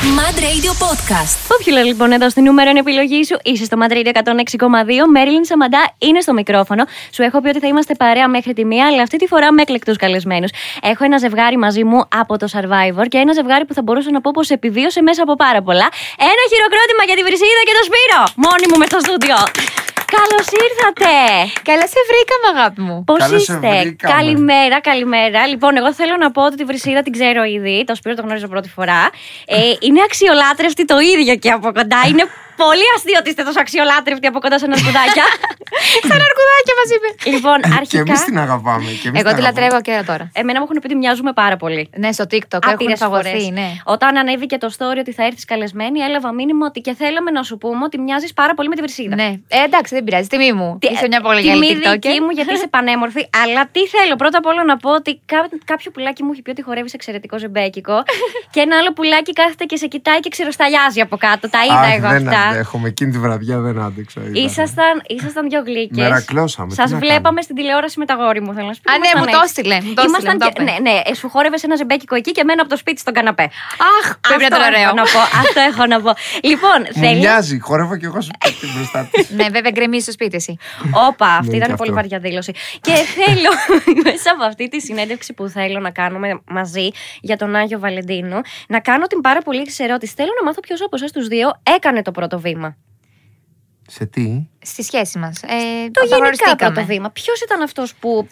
Mad Radio Podcast. Popular λοιπόν εδώ στη νούμερο 1 επιλογή σου. Είσαι στο Madrid 106,2. Μέριλιν Σαμαντά είναι στο μικρόφωνο. Σου έχω πει ότι θα είμαστε παρέα μέχρι τη μία, αλλά αυτή τη φορά με εκλεκτούς καλεσμένους. Έχω ένα ζευγάρι μαζί μου από το Survivor και ένα ζευγάρι που θα μπορούσα να πω πως επιβίωσε μέσα από πάρα πολλά. Ένα χειροκρότημα για τη Βρυσίδα και το Σπύρο. Μόνοι μου με στο στούντιο. Καλώς ήρθατε! Καλά σε βρήκαμε, αγάπη μου. Πώς Καλώς σε είστε, βρήκαμε. Καλημέρα, καλημέρα. Λοιπόν, εγώ θέλω να πω ότι τη Βρυσίδα την ξέρω ήδη. Το Σπύρο το γνωρίζω πρώτη φορά. Ε, είναι αξιολάτρευτη το ίδιο και από κοντά. Είναι πολύ αστείο ότι είστε τόσο αξιολάτρευτοι από κοντά σε ένα σπουδάκια. Σαν αρκουδάκια μας είπε. λοιπόν, Και αρχικά. εμείς την αγαπάμε. Και εμείς Εγώ την τη αγαπάμε. λατρεύω και τώρα. Εμένα μου έχουν πει ότι μοιάζουμε πάρα πολύ. Ναι, στο TikTok έχουν Άπειρες φαγωθεί, φορές. ναι. Όταν ανέβηκε το story ότι θα έρθεις καλεσμένη, έλαβα μήνυμα ότι και θέλαμε να σου πούμε ότι μοιάζεις πάρα πολύ με τη Βρυσίδα. Ναι. Ε, εντάξει, δεν πειράζει. Τιμή μου. Τι- Είσαι μια πολύ τιμή καλή δική TikToker. μου γιατί είσαι πανέμορφη. αλλά τι θέλω, πρώτα απ' όλα να πω ότι κά- κάποιο πουλάκι μου έχει πει ότι χορεύεις εξαιρετικό ζεμπέκικο. και ένα άλλο πουλάκι κάθεται και σε κοιτάει και ξεροσταλιάζει από κάτω. Τα είδα Αχ, εγώ δεν αυτά. αντέχομαι. Εκείνη τη βραδιά δεν άντεξα. ήταν. Ήσασταν, ήσασταν δύο γλύκε. Μερακλώσαμε, Σας τι να βλέπαμε κάνουμε. στην τηλεόραση με τα γόρι μου, θέλω να σου πω. Α, ναι, Ήμασταν μου το έτσι. έστειλε, μου το Ήμασταν έστειλε, μου και- το Ναι, ναι, ε, σου χόρευε ένα ζεμπέκικο εκεί και εμένα από το σπίτι στον καναπέ. Αχ, πρέπει να Αυτό ήταν ωραίο. έχω να πω. Αυτό έχω να πω. Λοιπόν, Μου θέλει. μοιάζει. Χορεύω και εγώ σου πέφτει μπροστά της. ναι, βέβαια γκρεμίζει στο σπίτι εσύ. Όπα, αυτή Ναι, ήταν και πολύ αυτό. βαριά δήλωση. Και θέλω μέσα από αυτή τη συνέντευξη που θέλω να κάνουμε μαζί για τον Άγιο Βαλεντίνο να κάνω την πάρα πολύ εξή ερώτηση. Θέλω να μάθω ποιος από εσάς τους δύο έκανε το πρώτο βήμα. Σε τι; Στη σχέση μας. Ε, Το όταν γενικά γνωριστήκαμε. πρώτο βήμα. Ποιος ήταν αυτός που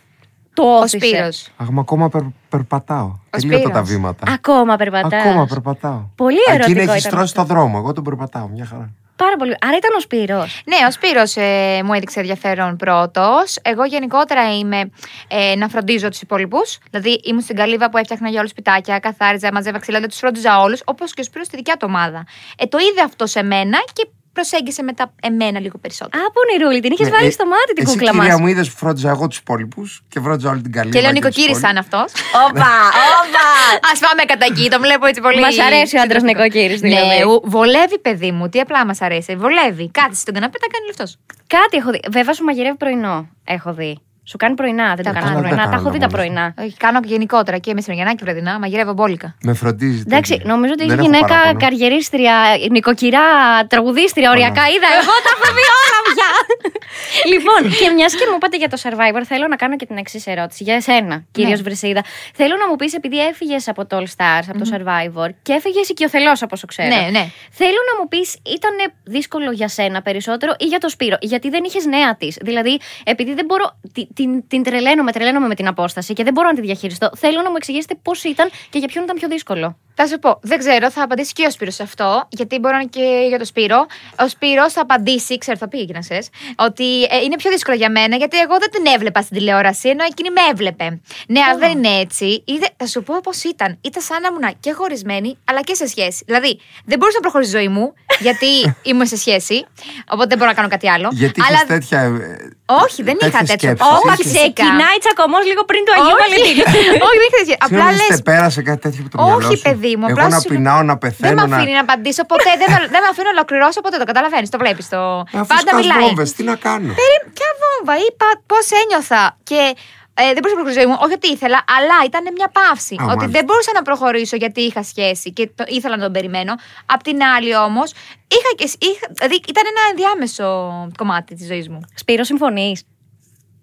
το Ο όθησε; Σπύρος. Αχ, μα ακόμα περ- περπατάω. Τελείωτα τα Σπύρος. βήματα. Ακόμα περπατάς. Ακόμα περπατάω. Πολύ ερωτικό Εκείνη έχει ήταν στρώσει αυτό. το δρόμο. Εγώ τον περπατάω. Μια χαρά. Πάρα πολύ. Άρα ήταν ο Σπύρος. Ναι, ο Σπύρος ε, μου έδειξε ενδιαφέρον πρώτος. Εγώ γενικότερα είμαι ε, να φροντίζω τους υπόλοιπους. Δηλαδή ήμουν στην καλύβα που έφτιαχνα για όλους σπιτάκια, καθάριζα, μαζεύα ξύλα, δεν τους φρόντιζα όλους, όπως και ο Σπύρος στη δικιά του ομάδα. Ε, το είδε αυτό σε μένα και προσέγγισε μετά εμένα λίγο περισσότερο. Α, πονηρούλη, την είχες Ναι, βάλει ε, στο μάτι την εσύ, κούκλα κυρία μας. μου, είδες φρόντιζα εγώ τους υπόλοιπους και φρόντιζα όλη την καλή. και λέω νοικοκύρη σαν αυτός. Όπα, όπα. Α πάμε κατά εκεί, το βλέπω έτσι πολύ. Μας αρέσει ο άντρας νοικοκύρης, δηλαδή. Ναι, ου- βολεύει, παιδί μου, τι απλά μας αρέσει. Βολεύει. Κάτσε στον καναπέ, τα κάνει λεφτός. Κάτι έχω δει. Βέβαια σου μαγειρεύει πρωινό. Έχω δει. Σου κάνει πρωινά, δεν Τα το κάνει κάνω, πρωινά. τα Τα έχω κάνω δει τα μόνο. πρωινά. Όχι, κάνω και γενικότερα και μεσημεριανά και βραδινά. Μαγειρεύω μπόλικα. Με φροντίζει. Εντάξει, τέτοια. νομίζω ότι Δεν έχει έχω γυναίκα παράπονο. καριερίστρια, νοικοκυρά, τραγουδίστρια, οριακά. Είδα, εγώ τα έχω δει όλα πια. λοιπόν, και μιας και μου είπατε για το survivor, θέλω να κάνω και την εξής ερώτηση. Για εσένα, κύριος Ναι. Βρυσίδα. Θέλω να μου πεις, επειδή έφυγες από το All Stars, από το survivor και έφυγες οικειοθελώς, όπω ξέρω. Ναι, ναι. Θέλω να μου πεις, ήταν δύσκολο για σένα περισσότερο ή για το Σπύρο, γιατί δεν είχες νέα της. Δηλαδή, επειδή δεν μπορώ. Την, την, την τρελαίνομαι, τρελαίνομαι με την απόσταση και δεν μπορώ να τη διαχειριστώ. Θέλω να μου εξηγήσετε πώς ήταν και για ποιον ήταν πιο δύσκολο. Θα σου πω, δεν ξέρω, θα απαντήσει και ο Σπύρος σε αυτό, γιατί μπορεί να είναι και για το Σπύρο. Ο Σπύρος θα απαντήσει, ξέρω, θα πει και να ξέρεις, ότι ε, είναι πιο δύσκολο για μένα, γιατί εγώ δεν την έβλεπα στην τηλεόραση, ενώ εκείνη με έβλεπε. Ναι, αλλά δεν είναι έτσι. Είδε, θα σου πω πώς ήταν. Ήταν σαν να ήμουν και χωρισμένη, αλλά και σε σχέση. Δηλαδή, δεν μπορούσα να προχωρήσω τη ζωή μου, γιατί ήμουν σε σχέση, οπότε δεν μπορώ να κάνω κάτι άλλο. Γιατί αλλά... είχε τέτοια. ε, Όχι, δεν είχα τέτοιες τέτοιο. Σκέψεις. Όχι, Όχι, φυσικά. ξεκινάει τσακωμός λίγο πριν το Αγίου Όχι, Βαλεντίνου. όχι, δεν είχα τέτοιο. Απλά Συγγνώμη, λε. στε πέρασε κάτι τέτοιο από το Όχι, μυαλό σου. παιδί μου, Εγώ απλά να σου- πεινάω, να Δεν πεθαίνω. με αφήνει να απαντήσω ποτέ. δεν, με- δεν με αφήνει να ολοκληρώσω ποτέ. Το καταλαβαίνεις, το βλέπεις. Το... Ε, Αφού Πάντα σκάς μιλάει. βόμβες, τι να κάνω; Περί- Ποια βόμβα, είπα πώς ένιωθα. Και ε, δεν μπορούσα να προχωρήσω ζωή μου, όχι ότι ήθελα, αλλά ήταν μια παύση. Α, ότι μάλιστα. δεν μπορούσα να προχωρήσω γιατί είχα σχέση και το, ήθελα να τον περιμένω. Απ' την άλλη όμως, είχα και. Είχα, δηλαδή ήταν ένα ενδιάμεσο κομμάτι της ζωής μου. Σπύρο, συμφωνείς;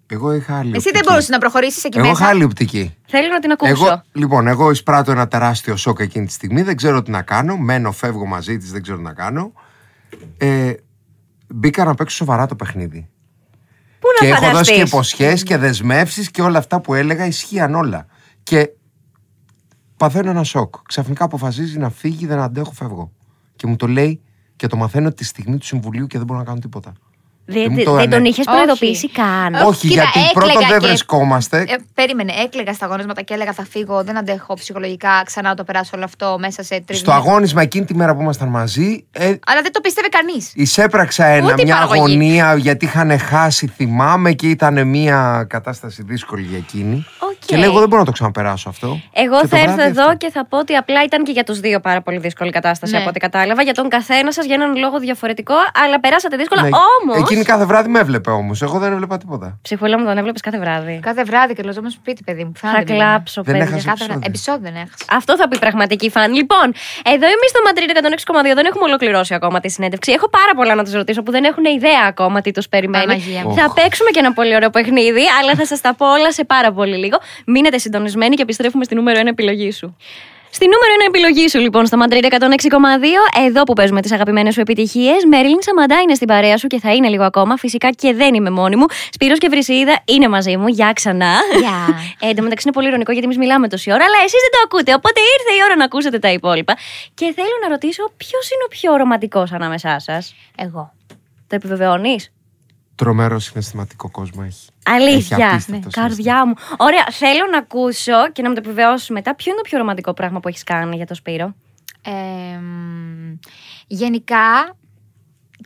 Εγώ είχα άλλη. Εσύ δεν οπτική. μπορούσες να προχωρήσεις εκεί Εγώ μέσα. είχα άλλη οπτική. Θέλω να την ακούσω. Εγώ, λοιπόν, εγώ εισπράττω ένα τεράστιο σοκ εκείνη τη στιγμή. Δεν ξέρω τι να κάνω. Μένω, φεύγω μαζί της, δεν ξέρω τι να κάνω. Ε, μπήκα να παίξω σοβαρά το παιχνίδι. Πού και να έχω δώσει και φανταστείς; υποσχέσεις και δεσμεύσεις και όλα αυτά που έλεγα ισχύαν όλα. Και παθαίνω ένα σοκ. Ξαφνικά αποφασίζει να φύγει, δεν αντέχω, φεύγω. Και μου το λέει και το μαθαίνω τη στιγμή του συμβουλίου και δεν μπορώ να κάνω τίποτα. Δεν, Δεν μου δεν το ανε- τον είχες Όχι. προειδοποιήσει καν. Όχι, Όχι, κοίτα, γιατί έκλαιγα πρώτον δεν και- βρισκόμαστε. Ε, περίμενε, έκλαιγα στα αγωνίσματα και έλεγα θα φύγω, δεν αντέχω ψυχολογικά ξανά να το περάσω όλο αυτό μέσα σε τρεις Στο αγώνισμα εκείνη τη μέρα που ήμασταν μαζί, ε, Αλλά δεν το πίστευε κανείς. Εισέπραξα ένα, Ούτε η μια παραγωγή. αγωνία γιατί είχαν χάσει, θυμάμαι και ήταν μια κατάσταση δύσκολη για εκείνη. Οκ. Και λέει: Εγώ δεν μπορώ να το ξαναπεράσω αυτό. Εγώ Και το θα έρθω βράδυ εδώ αυτό. και θα πω ότι απλά ήταν και για τους δύο πάρα πολύ δύσκολη κατάσταση Ναι. από ό,τι κατάλαβα. Για τον καθένα σας για έναν λόγο διαφορετικό, αλλά περάσατε δύσκολα. Ναι, Όμως. Εκείνη κάθε βράδυ με έβλεπε όμως. Εγώ δεν έβλεπα τίποτα. Ψυχούλα μου τον έβλεπες κάθε βράδυ. Κάθε βράδυ και λαζόμουν σπίτι, παιδί μου. Θα Φάνηκε. κλάψω, Δεν παιδιά. έχασα Κάθε βράδυ. επεισόδιο. Επισόδιο δεν έχασα. Αυτό θα πει πραγματική φαν. Λοιπόν, εδώ εμείς στο Madrid 106,2 δεν έχουμε ολοκληρώσει ακόμα τη συνέντευξη. Έχω πάρα πολλά να τους ρωτήσω που δεν έχουν ιδέα ακόμα τι τους περιμένει. Παναγία μου. Θα παίξουμε και ένα πολύ ωραίο παιχνίδι, αλλά θα σας τα πω όλα σε πάρα πολύ λίγο. Μείνετε συντονισμένοι και επιστρέφουμε στη νούμερο 1 επιλογή σου. Στη νούμερο 1 επιλογή σου, λοιπόν, στο Madrid 106,2, εδώ που παίζουμε τις αγαπημένες σου επιτυχίες, Μέριλιν Σαμαντά είναι στην παρέα σου και θα είναι λίγο ακόμα. Φυσικά και δεν είμαι μόνη μου. Σπύρος και Βρυσίδα είναι μαζί μου. Γεια ξανά. Γεια. Ε, εν τω μεταξύ είναι πολύ ηρωνικό γιατί εμείς μιλάμε τόση ώρα, αλλά εσείς δεν το ακούτε. Οπότε ήρθε η ώρα να ακούσετε τα υπόλοιπα. Και θέλω να ρωτήσω ποιος είναι ο πιο ρομαντικός ανάμεσά σας; Εγώ. Το επιβεβαιώνεις; Τρομερό συναισθηματικό κόσμο έχει. Αλήθεια. Έχει απίστευτο Ναι, συναισθηματικό. καρδιά μου. Ωραία, θέλω να ακούσω και να μου το επιβεβαιώσει μετά. Ποιο είναι το πιο ρομαντικό πράγμα που έχεις κάνει για το Σπύρο. Ε, μ, γενικά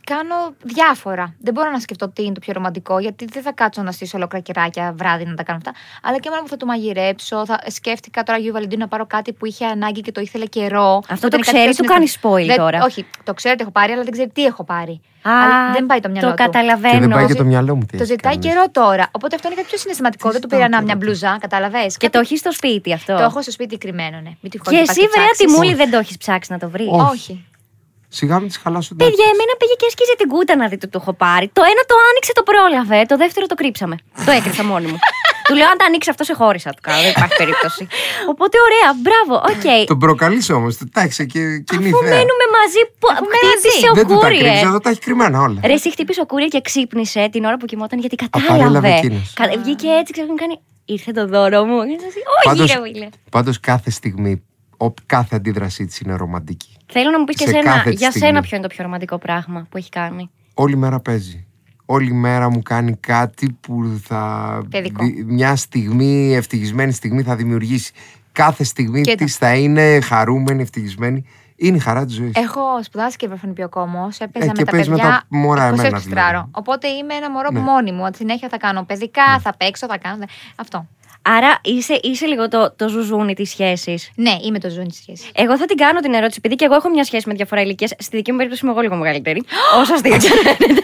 κάνω διάφορα. Δεν μπορώ να σκεφτώ τι είναι το πιο ρομαντικό, γιατί δεν θα κάτσω να στήσω ολόκληρα κεράκια βράδυ να τα κάνω αυτά. Αλλά και μόνο που θα το μαγειρέψω. Θα, σκέφτηκα τώρα Αγίου Βαλεντίνου να πάρω κάτι που είχε ανάγκη και το ήθελε καιρό. Αυτό Οπότε το είναι κάτι ξέρεις, πιο του κάνεις συναισθημα- spoil Δεν- τώρα. Όχι, το ξέρω ότι έχω πάρει, αλλά δεν ξέρει τι έχω πάρει. Α, Αλλά δεν πάει το μυαλό Το του. καταλαβαίνω. Και δεν πάει και ζη- το μυαλό μου τι Το έχει ζητάει κάνει. καιρό τώρα. Οπότε αυτό είναι κάτι πιο συναισθηματικό. Δεν του πήρα να μια μπλουζά, κατάλαβες. Και το έχεις στο σπίτι αυτό; Το έχω στο σπίτι κρυμμένο, ναι. Μην τυχόν Και πας εσύ, βρέα ψάξεις. τη μούλη, δεν το έχεις ψάξει να το βρεις; Όχι. Όχι. Σιγά μην τη χαλάσω Παιδιά, εμένα πήγε και έσκιζε την κούτα να δει ότι το έχω πάρει. Το ένα το άνοιξε, το πρόλαβε. Το δεύτερο το κρύψαμε. Το έκρυψα μόνη μου. του λέω: Αν τα ανοίξει αυτό, σε χώρισα. Του κάνω. Δεν υπάρχει περίπτωση. Οπότε ωραία, μπράβο, οκ. Τον προκαλείς όμως. Τα έχει και κοινή Αφού ιδέα. μένουμε μαζί, που χτύπησε ο Δεν του τα κρύβει, κούριερ. εδώ τα έχει κρυμμένα όλα. Ρε, εσύ χτύπησε ο κούριερ και ξύπνησε την ώρα που κοιμόταν γιατί Παρέλαβε κατάλαβε. εκείνος. Κα- Βγήκε έτσι, ξέρω κάνει. Ήρθε το δώρο μου. Και εσύ, Όχι, Πάντως- ρε, φίλε. Πάντως κάθε στιγμή, ο, κάθε αντίδρασή της είναι ρομαντική. Θέλω να μου πεις και Σε εσένα, κάθε τη για στιγμή. σένα ποιο είναι το πιο ρομαντικό πράγμα που έχει κάνει. Όλη μέρα παίζει. Όλη μέρα μου κάνει κάτι που θα. Παιδικό. δι- μια στιγμή, ευτυχισμένη στιγμή θα δημιουργήσει. Κάθε στιγμή Κοίτα. της θα είναι χαρούμενη, ευτυχισμένη. Είναι η χαρά της ζωής. Έχω σπουδάσει και βρεφονιπιακό όμω. Έπαιζα Ε, με και τα παίζεις με παιδιά. τα μωρά 24 εμένα, ξτράρο. δηλαδή. Οπότε είμαι ένα μωρό Ναι. που μόνη μου. Ότι συνέχεια θα κάνω παιδικά, θα παίξω, θα κάνω. Αυτό. Άρα είσαι, είσαι λίγο το, το ζουζούνι της σχέσης. Ναι, είμαι το ζώνη της σχέσης. Εγώ θα την κάνω την ερώτηση, επειδή και εγώ έχω μια σχέση με διαφορά ηλικίας. Στη δική μου περίπτωση είμαι εγώ λίγο μεγαλύτερη. Όσο αστείο και αν φαίνεται.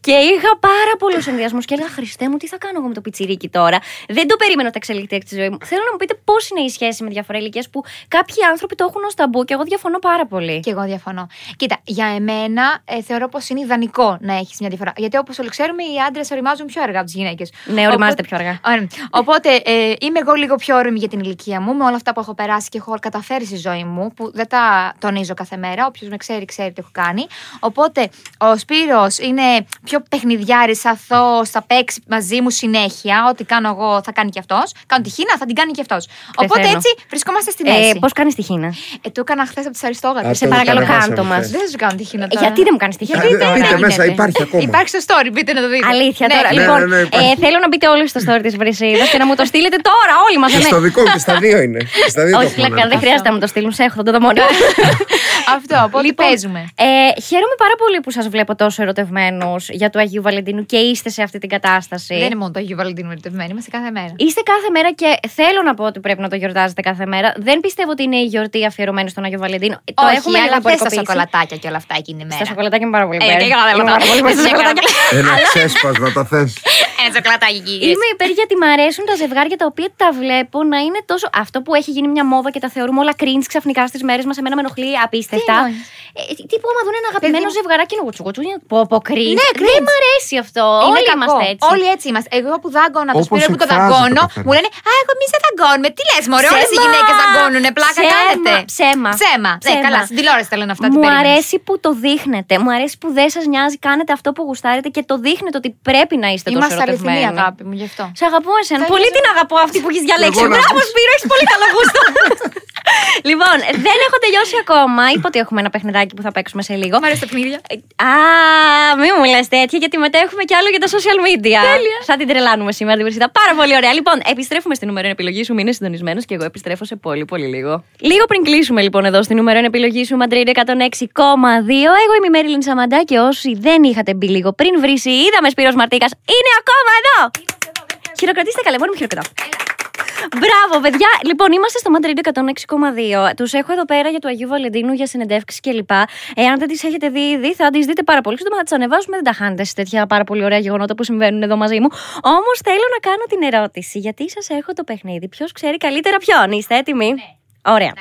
και είχα πάρα πολλούς ενδιασμούς και έλεγα Χριστέ μου, τι θα κάνω εγώ με το πιτσιρίκι τώρα; Δεν το περίμενα ότι θα εξελιχθεί έτσι τη ζωή μου. Θέλω να μου πείτε πώς είναι η σχέση με διαφορά ηλικίας που κάποιοι άνθρωποι το έχουν ως ταμπού και εγώ διαφωνώ πάρα πολύ. Και εγώ διαφωνώ. Κοίτα, για εμένα ε, θεωρώ πως είναι ιδανικό να έχεις μια διαφορά. Γιατί όπως όλοι ξέρουμε, οι άντρες οριμάζουν πιο αργά από τις γυναίκες. Ναι, οριμάζετε πιο αργά. Ωραία. Οπότε ε, είμαι εγώ λίγο πιο όρημη για την ηλικία μου, με όλα αυτά που έχω περάσει και έχω καταφέρει στη ζωή μου, που δεν τα τονίζω κάθε μέρα. Όποιος με ξέρει, ξέρει τι έχω κάνει. Οπότε ο Σπύρος είναι πιο παιχνιδιάρης, αθώος, θα παίξει μαζί μου συνέχεια. Ό,τι κάνω εγώ θα κάνει και αυτός. Κάνω τη χίνα, θα την κάνει και αυτός. Οπότε Πεθαίνω. έτσι βρισκόμαστε στη μέση. Ε, πώς κάνεις τη χίνα; Ε, το έκανα χθες από τις Αριστόγατες. Αυτό Σε παρακαλώ, το κατεβάσαμε κάντο μας. χθες. Δεν θα σου κάνω τη χίνα Ε, τώρα. Γιατί δεν μου κάνεις τη χίνα; Ε, δεν Μπείτε μέσα, γίνεται. υπάρχει ακόμα. Υπάρχει στο story, μπείτε να το δείτε. Αλήθεια Ναι, τώρα. ναι, λοιπόν, ναι, ναι, υπάρχει. ε, θέλω να μπείτε όλοι στο story της Βρυσίδας και να μου το στείλετε τώρα, όλοι μαζί. Και στο δικό μου και στα δύο είναι. Και Στα δύο το Όχι, έχουμε πλάκα, ανέβει. δεν χρειάζεται να μου το στείλουν. Σε έχω, θα το δω μόνο. Αυτό, οπότε Λοιπόν, παίζουμε. Ε, χαίρομαι πάρα πολύ που σας βλέπω τόσο ερωτευμένους για το Αγίου Βαλεντίνου και είστε σε αυτή την κατάσταση. Δεν είναι μόνο το Αγίου Βαλεντίνου ερωτευμένοι, είμαστε κάθε μέρα. Είστε κάθε μέρα και θέλω να πω ότι πρέπει να το γιορτάζετε κάθε μέρα. Δεν πιστεύω ότι είναι η γιορτή αφιερωμένη στον Αγίο Βαλεντίνο. το Όχι, έχουμε αλλά λίγο θες τα εμπορικοποιήσει. σοκολατάκια και όλα αυτά εκείνη η μέρα. Στα σοκολατάκια είμαι πάρα πολύ Ε, υπέρ. και εγώ δεν Είμαι μπορώ. πάρα πολύ υπέρ στα Εσύ σοκολατάκια. Ένα ξέσπασμα τα θες. Ένα σοκολατάκι εκεί. Είμαι υπέρ γιατί μου αρέσουν τα ζευγάρια τα οποία τα βλέπω να είναι τόσο. Αυτό που έχει γίνει μια μόδα και τα θεωρούμε όλα cringe ξαφνικά στις μέρες μας, εμένα με ενοχλεί απίστευτα. εννοείς; Ε, τι που άμα δουν ένα αγαπημένο μου. ζευγαράκι είναι γουτσουγκουτσου, είναι πω πω cringe. Ναι, Δεν cringe. μ' αρέσει αυτό. Είναι Όλοι κακό. είμαστε έτσι. Όλοι έτσι είμαστε. Εγώ που δάγκωνα το Όπως σπίτι που το εκφράζεται δαγκώνω, το καθένας. μου λένε Α, εγώ εμεί δεν δαγκώνουμε. Τι λες, Μωρέ, όλες οι Ψέμα. γυναίκες δαγκώνουν. Πλάκα Ψέμα, κάνετε. ψέμα. Ψέμα. Ναι, Ψέμα. καλά, στην τηλεόραση τα λένε αυτά. τι Μου περίμενες. αρέσει που το δείχνετε. Μου αρέσει που δεν σας νοιάζει, κάνετε αυτό που γουστάρετε και το δείχνετε ότι πρέπει να είστε Είμαστε τόσο αληθινοί, ερωτευμένοι. αγάπη μου, γι' αυτό. Σε αγαπώ εσένα. Θα Πολύ είσαι- την αγαπώ αυτή που έχεις διαλέξει. Εγώ να Μπράβο, ακούσω. Σπύρο, έχεις πολύ καλό γούστο. λοιπόν, δεν έχω τελειώσει ακόμα. Είπα ότι έχουμε ένα παιχνιδάκι που θα παίξουμε σε λίγο. Μ' αρέσει τα παιχνίδια. Α, μην μου λες τέτοια, γιατί μετά έχουμε κι άλλο για τα social media. Τέλεια. Θα την τρελάνουμε σήμερα την Βρυσίδα. Πάρα πολύ ωραία. Λοιπόν, επιστρέφουμε στη νούμερο 1 επιλογή σου. Μείνε συντονισμένος και εγώ επιστρέφω σε πολύ, πολύ λίγο. Λίγο πριν κλείσουμε λοιπόν εδώ στη νούμερο 1 επιλογή σου, Madrid 106,2. Εγώ είμαι η Μέριλιν Σαμαντά και όσοι δεν είχατε μπει λίγο πριν βρήσει, είδαμε Σπύρος Μαρτίκας, είναι ακόμα εδώ! Χειροκροτήστε καλέ, μόνο μου χειροκροτάω. Μπράβο, παιδιά. Λοιπόν, είμαστε στο Madrid 106,2. Τους έχω εδώ πέρα για του Αγίου Βαλεντίνου για συνεντεύξεις κλπ. Εάν δεν τις έχετε δει ήδη, θα τις δείτε πάρα πολύ σύντομα. Θα τις ανεβάσουμε, δεν τα χάνετε σε τέτοια πάρα πολύ ωραία γεγονότα που συμβαίνουν εδώ μαζί μου. Όμως θέλω να κάνω την ερώτηση, γιατί σας έχω το παιχνίδι; Ποιος ξέρει καλύτερα ποιον; Είστε έτοιμοι; Ναι. Ωραία.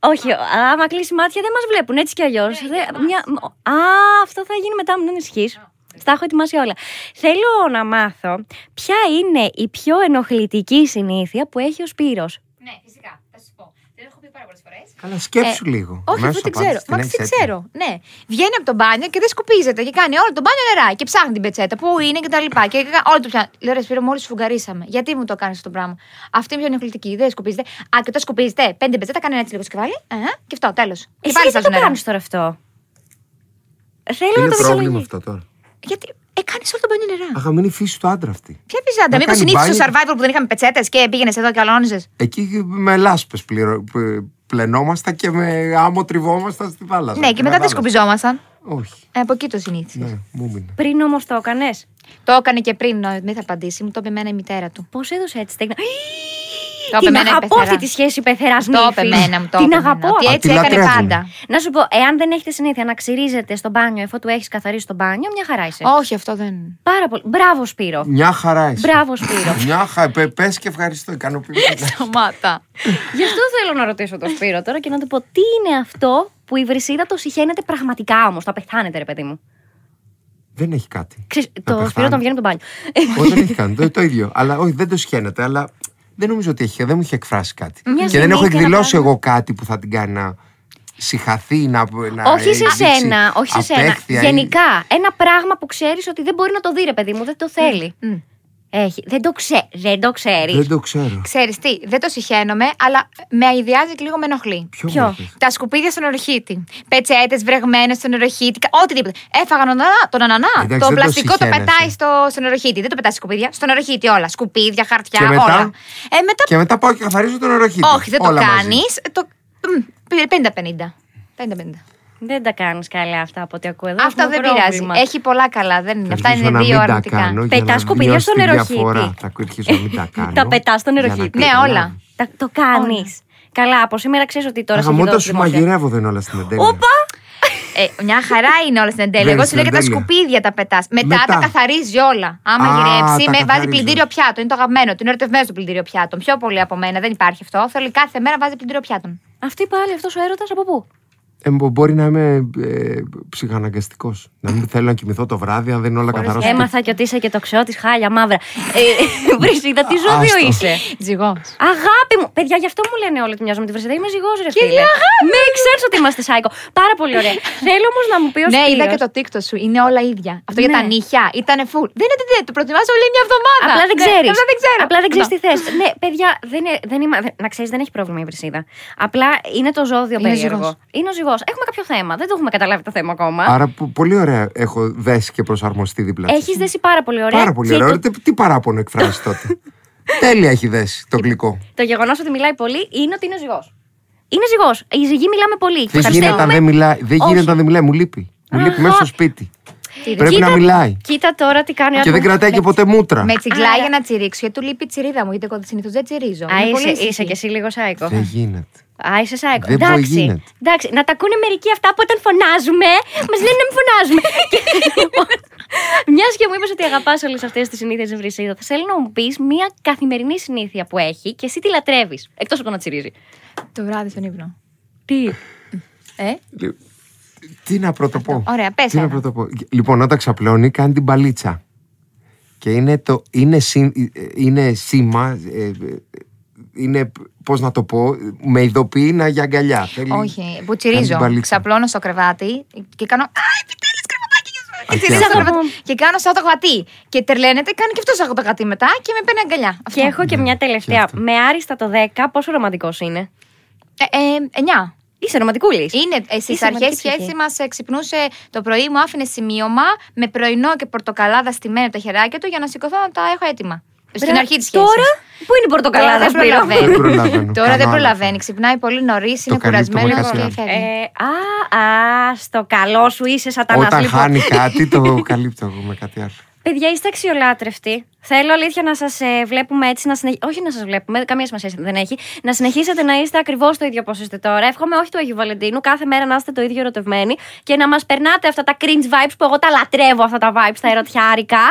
Όχι, άμα κλείσει μάτια δεν μας βλέπουν έτσι κι αλλιώς. Α, αυτό θα γίνει μετά, μην ανησυχεί. Τα έχω ετοιμάσει όλα. Θέλω να μάθω ποια είναι η πιο ενοχλητική συνήθεια που έχει ο Σπύρος. Ναι, φυσικά. Θα σου πω. Δεν έχω πει πάρα πολλές φορές. Καλά, σκέψου λίγο. Ε, Όχι, Αμέσως αφού την απάντηση ξέρω. την Μα έχεις την έτοιμη. ξέρω. Ναι. Βγαίνει από το μπάνιο και δεν σκουπίζεται και κάνει όλο το μπάνιο νερά και ψάχνει την πετσέτα. Πού είναι και τα λοιπά. Και κα- όλο το πιάνει. Λέω ρε Σπύρο, μόλις σφουγγαρίσαμε. Γιατί μου το κάνεις αυτό το πράγμα; Αυτή είναι πιο ενοχλητική. Δεν σκουπίζεται. Α, και όταν σκουπίζεται, πέντε πετσέτα κάνει έτσι λίγο σκεφάλι. Ε, και αυτό, τέλος. Και Εσύ πάλι γιατί βάζω το νερά. κάνεις τώρα αυτό; Θέλω να Είναι το πρόβλημα δικαιολογεί. αυτό τώρα; Γιατί ε, κάνει όλο το μπάνιο νερά. Αγαμηνή φύση του άντρα αυτή. Ποια πιζάντα, Να μήπως κάνει συνήθισε στο μπάνιο. survival που δεν είχαμε πετσέτες και πήγαινες εδώ και αλώνιζες; Εκεί με λάσπες πλενόμασταν και με άμμο τριβόμασταν στη θάλασσα. Ναι, και μετά δεν θάλασσα. σκουπιζόμασταν. Όχι. Ε, από εκεί το συνήθισε. Ναι, μου μείνε. Πριν όμως το έκανες; Το έκανε και πριν, νο- μην θα απαντήσει, μου το είπε εμένα η μητέρα του. Πώς έδωσε έτσι στέγνα. Το Την είπε εμένα η αγαπώ πεθερά. αυτή τη σχέση πεθεράς Το είπε εμένα, μου το Την είπε εμένα, αγαπώ. Ότι Α, έτσι τη έκανε λατρεύουν. πάντα. Να σου πω, εάν δεν έχετε συνήθεια να ξυρίζετε στο μπάνιο εφού του έχεις καθαρίσει το μπάνιο, μια χαρά είσαι. Όχι, αυτό δεν. Πάρα πολύ. Μπράβο, Σπύρο. Μια χαρά είσαι. Μπράβο, Σπύρο. Μια χαρά. Πε και ευχαριστώ. Ικανοποιητικά. Σταμάτα. Γι' αυτό θέλω να ρωτήσω τον Σπύρο τώρα και να του πω τι είναι αυτό που η βρυσίδα το συχαίνεται πραγματικά όμως. Το πεθάνετε, ρε παιδί μου; δεν έχει κάτι. Ξέρεις, Να το πεθάνει. Σπύρο τον βγαίνει από τον μπάνιο. Όχι, δεν έχει κάνει. Το, το ίδιο. Αλλά όχι, δεν το σχένεται. Αλλά δεν νομίζω ότι έχει, δεν μου έχει εκφράσει κάτι. Μιας και δεν έχω συνήθεια, εκδηλώσει ένα εγώ κάτι που θα την κάνει να συχαθεί, να. να όχι σε δείξει σένα, όχι σε σένα. απέχθεια ή- Γενικά, ένα πράγμα που ξέρεις ότι δεν μπορεί να το δει, ρε παιδί μου, δεν το θέλει. Μμ. Έχει. Δεν το, ξέ... δεν το ξέρεις. Δεν το ξέρω. Ξέρεις τι, δεν το συχαίνομαι, αλλά με αειδιάζει και λίγο με ενοχλεί. Ποιο, Ποιο; μορφή; Τα σκουπίδια στον οροχήτη. Πετσέτες βρεγμένες στον οροχήτη. κα- Οτιδήποτε. Έφαγαν τον ανανά. Τον ανανά. Εντάξει, το δεν το πλαστικό το, συχαίνεσαι. πετάει στο, στον οροχήτη. Δεν το πετάει στα σκουπίδια. Στον οροχήτη όλα. Σκουπίδια, χαρτιά, Και μετά; όλα. Ε, μετά. Και μετά πάω και καθαρίζω τον οροχήτη. Όχι, δεν το Όλα μαζί. κάνεις. Το... μ, 50-50. 50-50. Δεν τα κάνεις καλά αυτά από ό,τι ακούω εδώ. Αυτό έχουμε δεν πειράζει. πρόβλημα. Έχει πολλά καλά. Δεν είναι. Αυτά Ελπίζω είναι να δύο μην τα αρνητικά. κάνω για Πετάς να σκουπίδια νιώσει στον τη νεροχύτη. διαφορά. Θα αρχίσω να μην τα κάνω. Τα πετάς στον για να νεροχύτη. Ναι, καταλάβει. όλα. Τα- το κάνεις. Καλά, από σήμερα ξέρεις ότι τώρα σε έχει Αγαμώτα δώσει σου δημόσια. μαγειρεύω δεν όλα στην εντέλεια. Όπα! Ε, μια χαρά είναι όλα στην εντέλεια. Δεν Εγώ είναι σου λέω και στην τα εντέλεια. σκουπίδια τα πετάς. Μετά, Μετά. τα καθαρίζει όλα. Άμα Α, γυρέψει, τα με βάζει καθαρίζει. πλυντήριο πιάτο. Είναι το αγαπημένο του. Είναι ερωτευμένο το πλυντήριο πιάτων. Πιο πολύ από μένα. Δεν υπάρχει αυτό. Θέλει κάθε μέρα βάζει πλυντήριο πιάτων. Αυτή πάλι αυτός ο έρωτας από πού; Ε, μπο- μπορεί να είμαι ε, ψυχαναγκαστικός. Να μην θέλω να κοιμηθώ το βράδυ, αν δεν είναι όλα καθαρά. στο Έμαθα και ότι είσαι και το ξεό τη χάλια μαύρα. Ε, Βρυσίδα, τι ζώδιο Άστο. είσαι; Ζυγό. Αγάπη μου! Παιδιά, γι' αυτό μου λένε όλοι ότι μοιάζω με τη Βρυσίδα. Είμαι ζυγός, ρε φίλε. Με ξέρεις ότι είμαστε σάικο. Πάρα πολύ ωραία. Θέλω όμως να μου πει ο Ναι, είδα Σπύρος- και το TikTok σου. Είναι όλα ίδια. Αυτό για Ναι. τα νύχια ήταν full. Δεν είναι τέτοιο. Το προετοιμάζω όλη μια εβδομάδα. Απλά δεν Ναι, ξέρεις. Απλά δεν ξέρω. Απλά δεν ξέρεις Να. τι θες. ναι, παιδιά, δεν είναι, δεν είμαι, δεν- να ξέρεις, δεν έχει πρόβλημα η Βρυσίδα. Απλά είναι το ζώδιο Είναι ο περίεργο. ζυγός. Είναι ο ζυγός. Έχουμε κάποιο θέμα. Δεν το έχουμε καταλάβει το θέμα ακόμα. Άρα πο- πολύ ωραία έχω δέσει και προσαρμοστεί δίπλα της. Έχεις δέσει πάρα πολύ ωραία. Πάρα πολύ και ωραία. Το, Τι, τι παράπονο εκφράζεις τότε. Τέλεια έχει δέσει το γλυκό. το γεγονός ότι μιλάει πολύ είναι ότι είναι ζυγός. Είναι ζυγός. Οι ζυγοί μιλάμε πολύ. Δεν γίνεται αν δεν μιλάει. Δεν Όχι. γίνεται αν δεν μιλάει. Μου λείπει. Μου λείπει Αχα. μέσα στο σπίτι. Τι Πρέπει Κοίτα- να μιλάει. Κοίτα τώρα τι κάνει ο Και δεν άντρας. κρατάει και ποτέ μούτρα. Με τσιγκλάει Άρα- για να τσιρίξω. Γιατί του λείπει η τσιρίδα μου. Γιατί εγώ συνήθως δεν τσιρίζω. Α, Είμαι πολύ είσαι, ήσυχη. είσαι κι εσύ λίγο σάικο. Δεν γίνεται. Α, είσαι σάικο. Δεν Εντάξει. γίνεται. Εντάξει, να τα ακούνε μερικοί αυτά που όταν φωνάζουμε, μας λένε να μην φωνάζουμε. Μιας και μου είπες ότι αγαπάς όλες αυτές τις συνήθειες της Βρυσίδα, θα θέλω να μου πεις μια καθημερινή συνήθεια που έχει και εσύ τη λατρεύεις. Εκτός από το να τσιρίζει. Το βράδυ στον ύπνο. Τι; Ε, Λι- Τι να πρωτοπώ. Ωραία, πες Τι να ένα. πρωτοπώ. Λοιπόν, όταν ξαπλώνει, κάνει την παλίτσα. Και είναι, το, είναι, συ- είναι σήμα, ε, ε, είναι, πώς να το πω, με ειδοποιεί να για αγκαλιά. Θέλει- όχι, που κάνει τσιρίζω. την παλίτσα. Ξαπλώνω στο κρεβάτι και κάνω. Α, επιτέλου κρεβατάκι σου. Και Αλήθεια. τσιρίζω στο Σ' αγαπώ. κρεβάτι. Και κάνω σαν το γατί. Και τρελαίνεται, κάνει και αυτός σαν το γατί μετά και με παίρνει αγκαλιά. Αυτό. Και έχω και μια τελευταία. αυτό. Με άριστα το 10, πόσο ρομαντικός είναι; Ε, ε, εννιά. Είσαι ρομαντικούλης. Είναι ε, στις Είσαι αρχές ρομαντική σχέση ψυχή. μας ξυπνούσε το πρωί, μου άφηνε σημείωμα με πρωινό και πορτοκαλάδα στημένο τα χεράκια του για να σηκωθώ να τα έχω έτοιμα. Στην αρχή της σχέσης. Τώρα, πού είναι η πορτοκαλάδα, δεν Σπύρο; προλαβαίνει. Δεν προλαβαίνω. Τώρα Κάνω δεν άλλο. προλαβαίνει. Ξυπνάει πολύ νωρίς, είναι καλύπτω με κουρασμένος κάτι και άλλο. φεύγει. Ε, α, α, στο καλό σου είσαι σατανάς. Όταν λοιπόν. χάνει κάτι, το καλύπτω εγώ με κάτι άλλο. Παιδιά, είστε αξιολάτρευτοι. Θέλω αλήθεια να σας ε, βλέπουμε έτσι, να συνεχ... όχι να σας βλέπουμε, καμία σημασία δεν έχει. Να συνεχίσετε να είστε ακριβώς το ίδιο όπως είστε τώρα. Εύχομαι όχι του Αγίου Βαλεντίνου, κάθε μέρα να είστε το ίδιο ερωτευμένοι και να μας περνάτε αυτά τα cringe vibes που εγώ τα λατρεύω, αυτά τα vibes, τα ερωτιάρικα.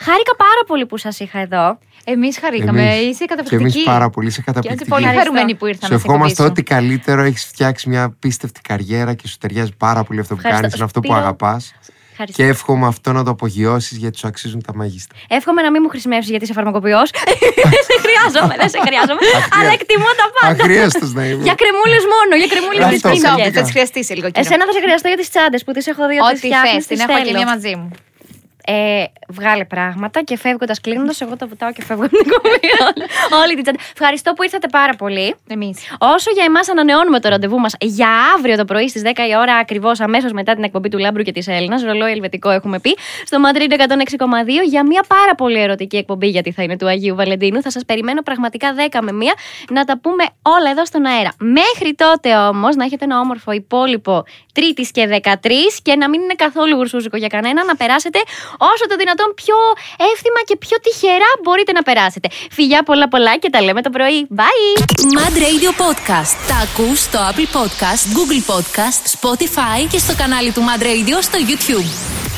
Χάρηκα πάρα πολύ που σας είχα εδώ. Εμείς χαρήκαμε. Εμείς. Είσαι Και καταπληκτική. εμείς πάρα πολύ, είσαι Και έτσι καταπληκτική. πολύ Ευχαριστώ. χαρούμενοι που ήρθα Σου να σε ευχόμαστε κομπήσω. ό,τι καλύτερο. Έχεις φτιάξει μια πίστευτη καριέρα και σου ταιριάζει πάρα πολύ αυτό που Ευχαριστώ. κάνεις. Είναι αυτό που Σπύρο. αγαπάς. Ευχαριστώ. Και εύχομαι αυτό να το απογειώσεις γιατί σου αξίζουν τα μέγιστα. Εύχομαι να μην μου χρησιμεύσεις γιατί είσαι φαρμακοποιό. δεν σε χρειάζομαι, δεν σε χρειάζομαι. αλλά εκτιμώ τα πάντα. Αχρίαστος να είμαι. για κρεμούλες μόνο, για κρεμούλες Αυτό, τις φυσικά. Σόπ, θα τη χρειαστείς σε λίγο καιρό. Εσένα θα σε χρειαστώ για τις τσάντες που τις έχω δει ότι Ό,τι φτιάχνεις, θες, τις την έχω και θέλω. μία μαζί μου. Ε, βγάλε πράγματα και φεύγοντας κλείνοντας, εγώ τα βουτάω και φεύγω από την κομμάτια. Όλη την τσάντα. Ευχαριστώ που ήρθατε πάρα πολύ. Εμείς. Όσο για εμάς ανανεώνουμε το ραντεβού μας για αύριο το πρωί στις 10 η ώρα, ακριβώς αμέσως μετά την εκπομπή του Λάμπρου και της Έλληνας, ρολόι ελβετικό έχουμε πει, στο Madrid 106,2 για μια πάρα πολύ ερωτική εκπομπή, γιατί θα είναι του Αγίου Βαλεντίνου. Θα σας περιμένω πραγματικά 10 με 1 να τα πούμε όλα εδώ στον αέρα. Μέχρι τότε όμως να έχετε ένα όμορφο υπόλοιπο Τρίτης και 13 και να μην είναι καθόλου γουρσούζικο για κανένα, να περάσετε όσο το δυνατόν πιο εύθυμα και πιο τυχερά μπορείτε να περάσετε. Φιλιά πολλά πολλά και τα λέμε το πρωί. Bye! Mad Radio Podcast. Τα ακούς στο Apple Podcast, Google Podcast, Spotify και στο κανάλι του Mad Radio στο YouTube.